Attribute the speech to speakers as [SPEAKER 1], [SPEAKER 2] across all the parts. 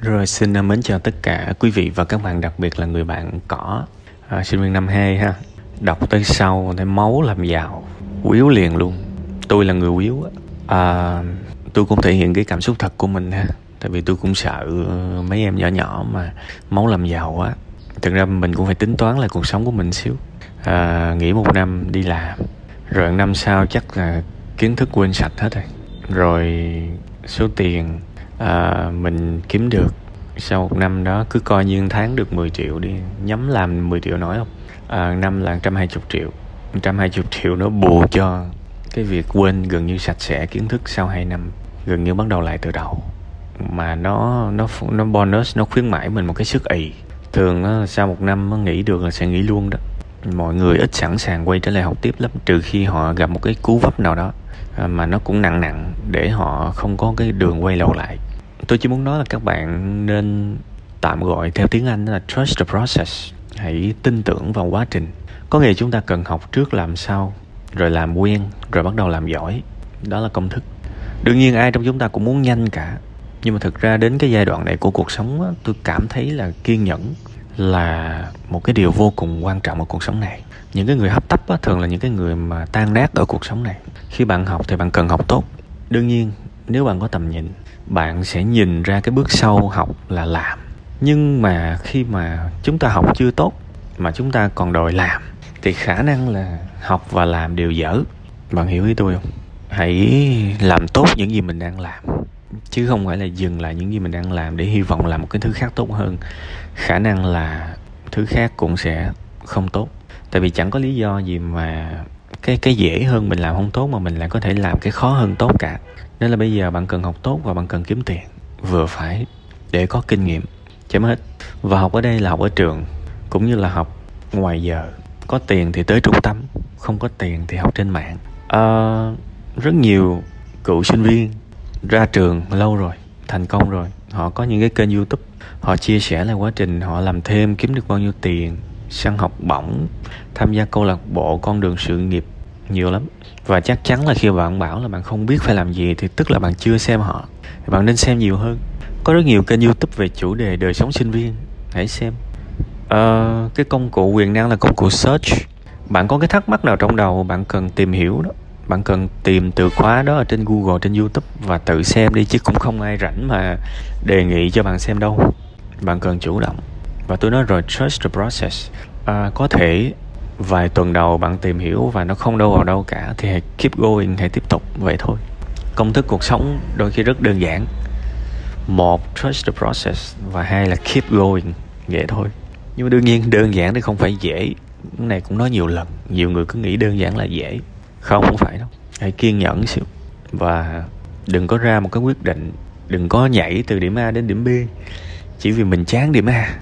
[SPEAKER 1] Rồi xin à, mến chào tất cả quý vị và các bạn đặc biệt là người bạn cỏ. À, sinh viên năm 2 ha. Đọc tới sau thấy máu làm giàu quýu liền luôn. Tôi là người quýu à, tôi cũng thể hiện cái cảm xúc thật của mình ha. Tại vì tôi cũng sợ ờ, mấy em nhỏ nhỏ mà máu làm giàu á. thực ra mình cũng phải tính toán lại cuộc sống của mình xíu. À, nghỉ một năm đi làm. Rồi năm sau chắc là kiến thức quên sạch hết rồi. Rồi số tiền à, mình kiếm được sau một năm đó cứ coi như tháng được 10 triệu đi. Nhắm làm 10 triệu nói không? À, năm là 120 triệu. 120 triệu nó bù cho cái việc quên gần như sạch sẽ kiến thức sau 2 năm gần như bắt đầu lại từ đầu. Mà nó nó nó bonus nó khuyến mãi mình một cái sức ì. Thường á, sau một năm nó nghỉ được là sẽ nghỉ luôn đó. Mọi người ít sẵn sàng quay trở lại học tiếp lắm trừ khi họ gặp một cái cú vấp nào đó à, mà nó cũng nặng nặng để họ không có cái đường quay đầu lại tôi chỉ muốn nói là các bạn nên tạm gọi theo tiếng anh là trust the process. Hãy tin tưởng vào quá trình. Có nghĩa chúng ta cần học trước làm sao rồi làm quen rồi bắt đầu làm giỏi. Đó là công thức. Đương nhiên ai trong chúng ta cũng muốn nhanh cả. Nhưng mà thực ra đến cái giai đoạn này của cuộc sống á, tôi cảm thấy là kiên nhẫn là một cái điều vô cùng quan trọng ở cuộc sống này. Những cái người hấp tấp á, thường là những cái người mà tan nát ở cuộc sống này. Khi bạn học thì bạn cần học tốt. Đương nhiên nếu bạn có tầm nhìn bạn sẽ nhìn ra cái bước sau học là làm. Nhưng mà khi mà chúng ta học chưa tốt, mà chúng ta còn đòi làm, thì khả năng là học và làm đều dở. Bạn hiểu ý tôi không? Hãy làm tốt những gì mình đang làm, chứ không phải là dừng lại những gì mình đang làm để hy vọng làm một cái thứ khác tốt hơn. Khả năng là thứ khác cũng sẽ không tốt. Tại vì chẳng có lý do gì mà cái cái dễ hơn mình làm không tốt mà mình lại có thể làm cái khó hơn tốt cả nên là bây giờ bạn cần học tốt và bạn cần kiếm tiền. Vừa phải để có kinh nghiệm chấm hết. Và học ở đây là học ở trường cũng như là học ngoài giờ. Có tiền thì tới trung tâm không có tiền thì học trên mạng. À, rất nhiều cựu sinh viên ra trường lâu rồi thành công rồi. Họ có những cái kênh youtube họ chia sẻ lại quá trình họ làm thêm kiếm được bao nhiêu tiền săn học bổng tham gia câu lạc bộ con đường sự nghiệp nhiều lắm. Và chắc chắn là khi bạn bảo là bạn không biết phải làm gì thì tức là bạn chưa xem họ. Bạn nên xem nhiều hơn. Có rất nhiều kênh youtube về chủ đề đời sống sinh viên. Hãy xem. Uh, cái công cụ quyền năng là công cụ search. Bạn có cái thắc mắc nào trong đầu bạn cần tìm hiểu đó. Bạn cần tìm từ khóa đó ở trên google trên youtube và tự xem đi chứ cũng không ai rảnh mà đề nghị cho bạn xem đâu. Bạn cần chủ động. Và tôi nói rồi trust the process. À, có thể vài tuần đầu bạn tìm hiểu và nó không đâu vào đâu cả, thì hãy keep going, hãy tiếp tục vậy thôi. Công thức cuộc sống đôi khi rất đơn giản. Một, trust the process. Và hai là keep going, vậy thôi. Nhưng mà đương nhiên, đơn giản thì không phải dễ. Cái này cũng nói nhiều lần. Nhiều người cứ nghĩ đơn giản là dễ. Không không phải đâu. Hãy kiên nhẫn xíu. Và đừng có ra một cái quyết định. Đừng có nhảy từ điểm A đến điểm B. Chỉ vì mình chán điểm A,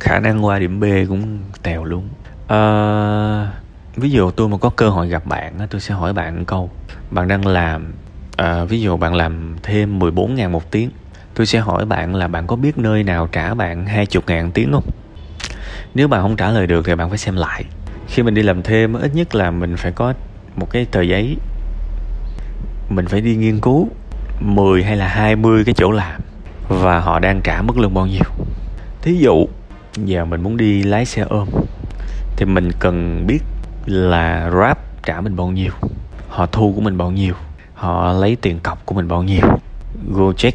[SPEAKER 1] khả năng qua điểm B cũng tèo luôn à, ví dụ tôi mà có cơ hội gặp bạn tôi sẽ hỏi bạn một câu. Bạn đang làm à, ví dụ bạn làm thêm 14 ngàn một tiếng tôi sẽ hỏi bạn là bạn có biết nơi nào trả bạn 20 ngàn tiếng không? Nếu bạn không trả lời được thì bạn phải xem lại. Khi mình đi làm thêm ít nhất là mình phải có một cái tờ giấy. Mình phải đi nghiên cứu 10 hay là 20 cái chỗ làm và họ đang trả mức lương bao nhiêu. Thí dụ giờ mình muốn đi lái xe ôm thì mình cần biết là Grab trả mình bao nhiêu, họ thu của mình bao nhiêu, họ lấy tiền cọc của mình bao nhiêu, Gojek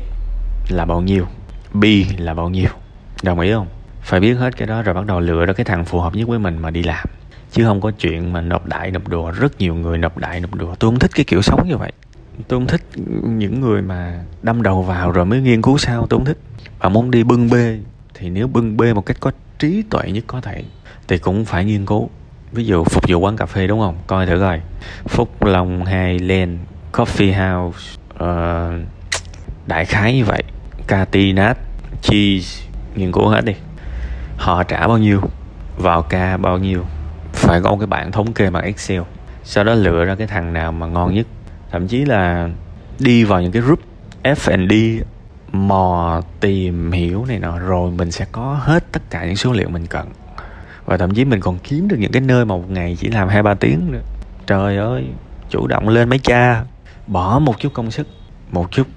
[SPEAKER 1] là bao nhiêu, B là bao nhiêu. Đồng ý không? Phải biết hết cái đó rồi bắt đầu lựa ra cái thằng phù hợp nhất với mình mà đi làm. Chứ không có chuyện mà nộp đại nộp đùa, rất nhiều người nộp đại nộp đùa. Tôi không thích cái kiểu sống như vậy. Tôi không thích những người mà đâm đầu vào rồi mới nghiên cứu sao, tôi không thích. Và muốn đi bưng bê, thì nếu bưng bê một cách có trí tuệ nhất có thể thì cũng phải nghiên cứu. Ví dụ phục vụ quán cà phê đúng không? Coi thử coi. Phúc long hai len coffee house uh, đại khái như vậy. Catinat cheese nghiên cứu hết đi. Họ trả bao nhiêu? Vào ca bao nhiêu? Phải có một cái bảng thống kê bằng excel. Sau đó lựa ra cái thằng nào mà ngon nhất. Thậm chí là đi vào những cái group F&D mò tìm hiểu này nọ rồi mình sẽ có hết tất cả những số liệu mình cần và thậm chí mình còn kiếm được những cái nơi mà một ngày chỉ làm hai ba tiếng nữa. Trời ơi, chủ động lên mấy cha, bỏ một chút công sức, một chút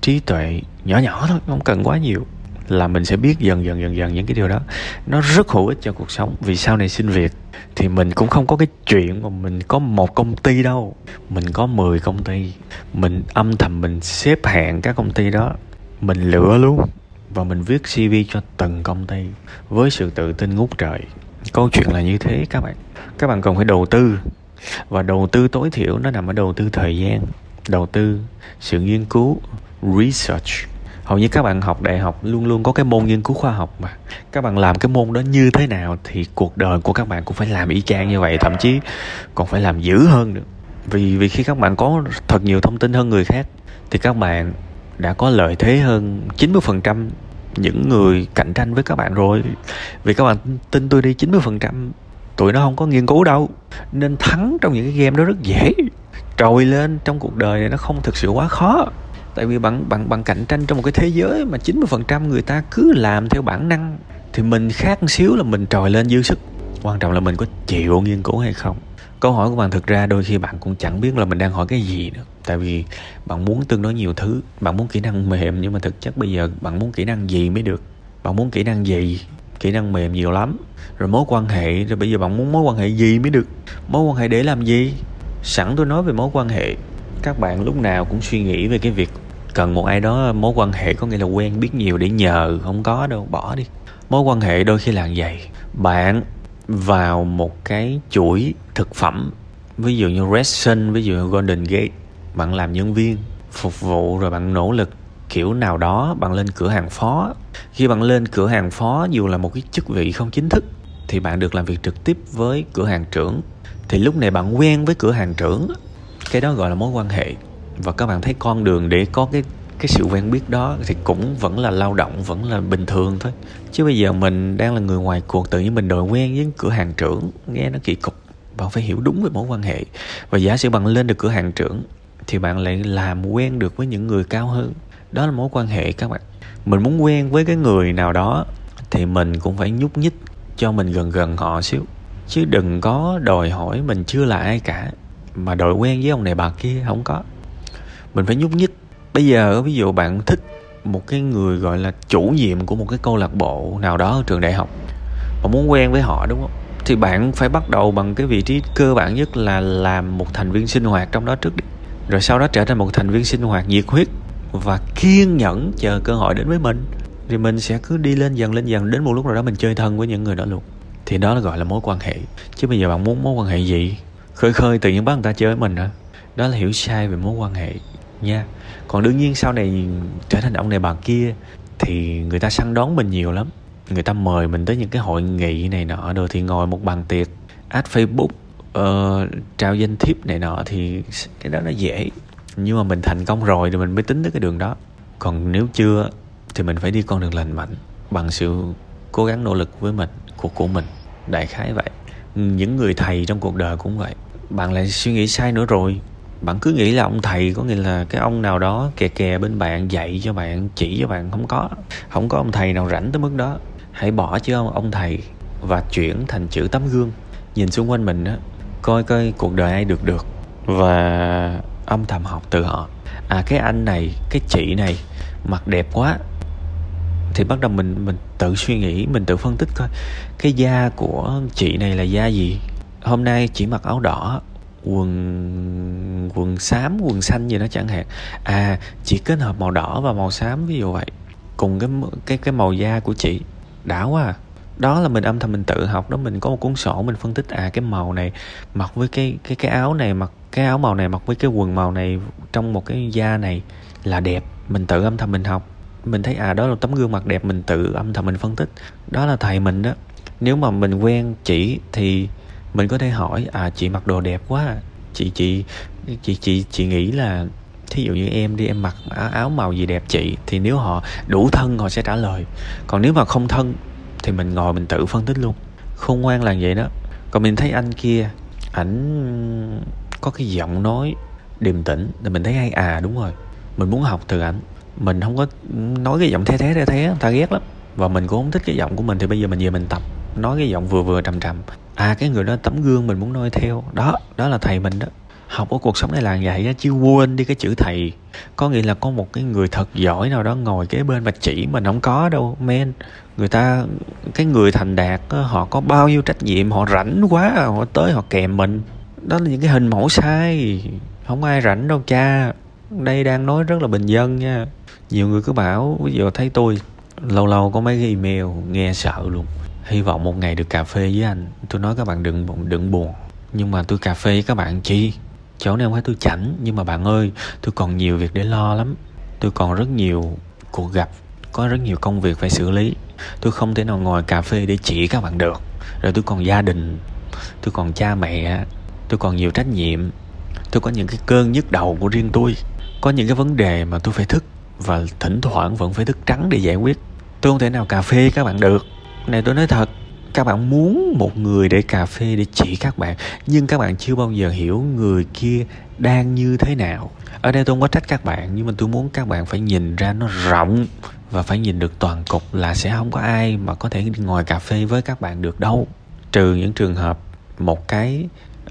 [SPEAKER 1] trí tuệ nhỏ nhỏ thôi, không cần quá nhiều, là mình sẽ biết dần dần dần dần những cái điều đó. Nó rất hữu ích cho cuộc sống. Vì sau này xin việc thì mình cũng không có cái chuyện mà mình có một công ty đâu. Mình có 10 công ty. Mình âm thầm mình xếp hạng các công ty đó. Mình lựa luôn và mình viết cv cho từng công ty với sự tự tin ngút trời câu chuyện là như thế, các bạn. Các bạn cần phải đầu tư. Và đầu tư tối thiểu nó nằm ở đầu tư thời gian, đầu tư sự nghiên cứu, research. Hầu như các bạn học đại học luôn luôn có cái môn nghiên cứu khoa học mà. Các bạn làm cái môn đó như thế nào thì cuộc đời của các bạn cũng phải làm y chang như vậy, thậm chí còn phải làm dữ hơn nữa. Vì vì khi các bạn có thật nhiều thông tin hơn người khác, thì các bạn đã có lợi thế hơn 90% những người cạnh tranh với các bạn rồi. Vì các bạn tin tôi đi 90% tụi nó không có nghiên cứu đâu. Nên thắng trong những cái game đó rất dễ. Trồi lên trong cuộc đời này nó không thực sự quá khó. Tại vì bằng bằng bằng cạnh tranh trong một cái thế giới mà 90% người ta cứ làm theo bản năng, thì mình khác một xíu là mình trồi lên dư sức. Quan trọng là mình có chịu nghiên cứu hay không. Câu hỏi của bạn thực ra đôi khi bạn cũng chẳng biết là mình đang hỏi cái gì nữa tại vì bạn muốn tương đối nhiều thứ, bạn muốn kỹ năng mềm, nhưng mà thực chất bây giờ bạn muốn kỹ năng gì mới được? Bạn muốn kỹ năng gì? Kỹ năng mềm nhiều lắm. Rồi mối quan hệ, rồi bây giờ bạn muốn mối quan hệ gì mới được? Mối quan hệ để làm gì? Sẵn tôi nói về mối quan hệ. Các bạn lúc nào cũng suy nghĩ về cái việc cần một ai đó, mối quan hệ có nghĩa là quen biết nhiều để nhờ, không có đâu, bỏ đi. Mối quan hệ đôi khi là vậy. Bạn vào một cái chuỗi thực phẩm, ví dụ như Redsun, ví dụ như Golden Gate bạn làm nhân viên, phục vụ rồi bạn nỗ lực kiểu nào đó, bạn lên cửa hàng phó. Khi bạn lên cửa hàng phó, dù là một cái chức vị không chính thức, thì bạn được làm việc trực tiếp với cửa hàng trưởng. Thì lúc này bạn quen với cửa hàng trưởng, cái đó gọi là mối quan hệ. Và các bạn thấy con đường để có cái cái sự quen biết đó thì cũng vẫn là lao động, vẫn là bình thường thôi. Chứ bây giờ mình đang là người ngoài cuộc, tự nhiên mình đòi quen với cửa hàng trưởng, nghe nó kỳ cục. Bạn phải hiểu đúng về mối quan hệ. Và giả sử bạn lên được cửa hàng trưởng thì bạn lại làm quen được với những người cao hơn. Đó là mối quan hệ các bạn. Mình muốn quen với cái người nào đó thì mình cũng phải nhúc nhích, cho mình gần gần họ xíu. Chứ đừng có đòi hỏi mình chưa là ai cả. Mà đòi quen với ông này bà kia không có. Mình phải nhúc nhích. Bây giờ, ví dụ bạn thích một cái người gọi là chủ nhiệm của một cái câu lạc bộ nào đó ở trường đại học, mà muốn quen với họ, đúng không? Thì bạn phải bắt đầu bằng cái vị trí cơ bản nhất là làm một thành viên sinh hoạt trong đó trước đi rồi sau đó trở thành một thành viên sinh hoạt nhiệt huyết và kiên nhẫn chờ cơ hội đến với mình. Thì mình sẽ cứ đi lên dần lên dần đến một lúc nào đó mình chơi thân với những người đó luôn. Thì đó là gọi là mối quan hệ. Chứ bây giờ bạn muốn mối quan hệ gì? Khơi khơi tự nhiên bắt người ta chơi với mình hả? Đó là hiểu sai về mối quan hệ nha. Còn đương nhiên sau này trở thành ông này bà kia thì người ta săn đón mình nhiều lắm. Người ta mời mình tới những cái hội nghị này nọ rồi thì ngồi một bàn tiệc. Add facebook uh, trao danh thiếp này nọ thì cái đó nó dễ. Nhưng mà mình thành công rồi thì mình mới tính tới cái đường đó. Còn nếu chưa thì mình phải đi con đường lành mạnh bằng sự cố gắng nỗ lực với mình của của mình. Đại khái vậy. Những người thầy trong cuộc đời cũng vậy. Bạn lại suy nghĩ sai nữa rồi. Bạn cứ nghĩ là ông thầy có nghĩa là cái ông nào đó kè kè bên bạn dạy cho bạn chỉ cho bạn. Không có. Không có ông thầy nào rảnh tới mức đó. Hãy bỏ chứ ông, ông thầy và chuyển thành chữ tấm gương. Nhìn xung quanh mình á coi coi cuộc đời ai được được. Và âm thầm học từ họ. À cái anh này, cái chị này, mặt đẹp quá. Thì bắt đầu mình mình tự suy nghĩ, mình tự phân tích coi. Cái da của chị này là da gì? Hôm nay chỉ mặc áo đỏ, quần quần xám, quần xanh gì đó chẳng hạn. À chỉ kết hợp màu đỏ và màu xám ví dụ vậy. Cùng cái cái cái màu da của chị. Đã quá à đó là mình âm thầm mình tự học đó, mình có một cuốn sổ, mình phân tích à cái màu này mặc với cái cái cái áo này, mặc, cái áo màu này mặc với cái quần màu này trong một cái da này là đẹp, mình tự âm thầm mình học. Mình thấy à đó là tấm gương mặt đẹp, mình tự âm thầm mình phân tích. Đó là thầy mình đó. Nếu mà mình quen chị thì mình có thể hỏi à chị mặc đồ đẹp quá à. chị chị chị chị chị nghĩ là thí dụ như em đi, em mặc áo màu gì đẹp chị thì nếu họ đủ thân họ sẽ trả lời. Còn nếu mà không thân thì mình ngồi mình tự phân tích luôn. Khôn ngoan là vậy đó. Còn mình thấy anh kia, ảnh có cái giọng nói điềm tĩnh thì mình thấy hay à đúng rồi. Mình muốn học từ ảnh. Mình không có nói cái giọng thế thế thế thế người ta ghét lắm. Và mình cũng không thích cái giọng của mình, thì bây giờ mình về mình tập, nói cái giọng vừa vừa trầm trầm. À cái người đó tấm gương mình muốn noi theo. Đó đó là thầy mình đó học ở cuộc sống này là vậy á, chứ quên đi cái chữ thầy. Có nghĩa là có một cái người thật giỏi nào đó ngồi kế bên mà chỉ mình không có đâu, men. Người ta, cái người thành đạt họ có bao nhiêu trách nhiệm, họ rảnh quá, họ tới họ kèm mình. Đó là những cái hình mẫu sai. Không ai rảnh đâu, cha. Đây đang nói rất là bình dân nha. Nhiều người cứ bảo bây giờ thấy tôi, lâu lâu có mấy cái email, nghe sợ luôn. Hy vọng một ngày được cà phê với anh. Tôi nói các bạn đừng đừng buồn. Nhưng mà tôi cà phê với các bạn chi? Chỗ này không phải tôi chảnh, nhưng mà bạn ơi, tôi còn nhiều việc để lo lắm. Tôi còn rất nhiều cuộc gặp, có rất nhiều công việc phải xử lý. Tôi không thể nào ngồi cà phê để chỉ các bạn được. Rồi tôi còn gia đình, tôi còn cha mẹ, tôi còn nhiều trách nhiệm. Tôi có những cái cơn nhức đầu của riêng tôi. Có những cái vấn đề mà tôi phải thức và thỉnh thoảng vẫn phải thức trắng để giải quyết. Tôi không thể nào cà phê các bạn được. Này tôi nói thật các bạn muốn một người để cà phê để chỉ các bạn nhưng các bạn chưa bao giờ hiểu người kia đang như thế nào. Ở đây tôi không có trách các bạn nhưng mà tôi muốn các bạn phải nhìn ra nó rộng và phải nhìn được toàn cục là sẽ không có ai mà có thể ngồi cà phê với các bạn được đâu. Trừ những trường hợp một cái uh,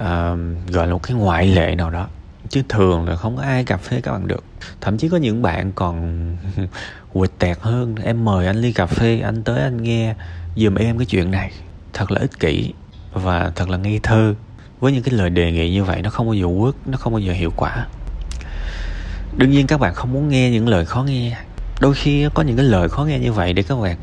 [SPEAKER 1] gọi là một cái ngoại lệ nào đó. Chứ thường là không có ai cà phê các bạn được. Thậm chí có những bạn còn quịch tẹt hơn em mời anh ly cà phê anh tới anh nghe giùm em cái chuyện này, thật là ích kỷ và thật là ngây thơ. Với những cái lời đề nghị như vậy, nó không bao giờ work nó không bao giờ hiệu quả. Đương nhiên các bạn không muốn nghe những lời khó nghe. Đôi khi có những cái lời khó nghe như vậy để các bạn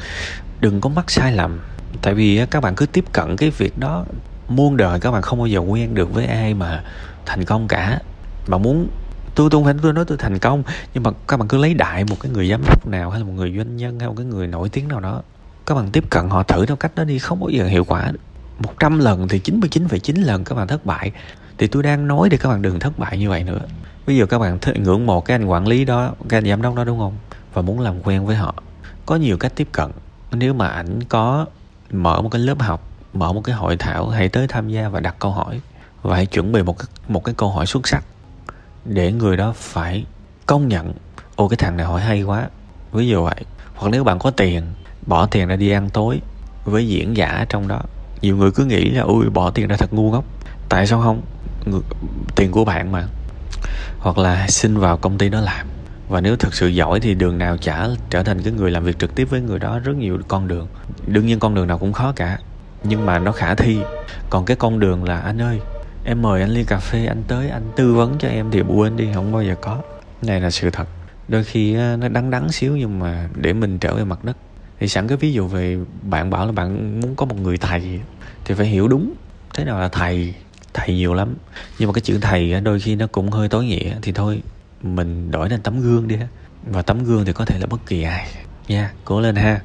[SPEAKER 1] đừng có mắc sai lầm. Tại vì các bạn cứ tiếp cận cái việc đó muôn đời, các bạn không bao giờ quen được với ai mà thành công cả. Mà muốn tôi tôi không phải tôi nói tôi thành công, nhưng mà các bạn cứ lấy đại một cái người giám đốc nào, hay là một người doanh nhân, hay một cái người nổi tiếng nào đó các bạn tiếp cận họ thử theo cách đó đi không bao giờ hiệu quả. Một trăm lần thì 99,9 lần các bạn thất bại. Thì tôi đang nói để các bạn đừng thất bại như vậy nữa. Bây giờ các bạn th- ngưỡng mộ cái anh quản lý đó cái anh giám đốc đó đúng không? Và muốn làm quen với họ. Có nhiều cách tiếp cận. Nếu mà ảnh có mở một cái lớp học mở một cái hội thảo hãy tới tham gia và đặt câu hỏi. Và hãy chuẩn bị một cái, một cái câu hỏi xuất sắc để người đó phải công nhận. Ô cái thằng này hỏi hay quá. Ví dụ vậy. Hoặc nếu bạn có tiền bỏ tiền ra đi ăn tối với diễn giả trong đó. Nhiều người cứ nghĩ là ui bỏ tiền ra thật ngu ngốc. Tại sao không? Người, tiền của bạn mà. Hoặc là xin vào công ty đó làm. Và nếu thực sự giỏi thì đường nào chả trở thành cái người làm việc trực tiếp với người đó rất nhiều con đường. Đương nhiên con đường nào cũng khó cả nhưng mà nó khả thi. Còn cái con đường là anh ơi em mời anh ly cà phê anh tới anh tư vấn cho em thì quên đi không bao giờ có. Này là sự thật. Đôi khi nó đắng đắng xíu nhưng mà để mình trở về mặt đất thì sẵn cái ví dụ về bạn bảo là bạn muốn có một người thầy thì phải hiểu đúng thế nào là thầy thầy nhiều lắm. Nhưng mà cái chữ thầy đôi khi nó cũng hơi tối nghĩa thì thôi, mình đổi thành tấm gương đi và tấm gương thì có thể là bất kỳ ai nha, cố lên ha.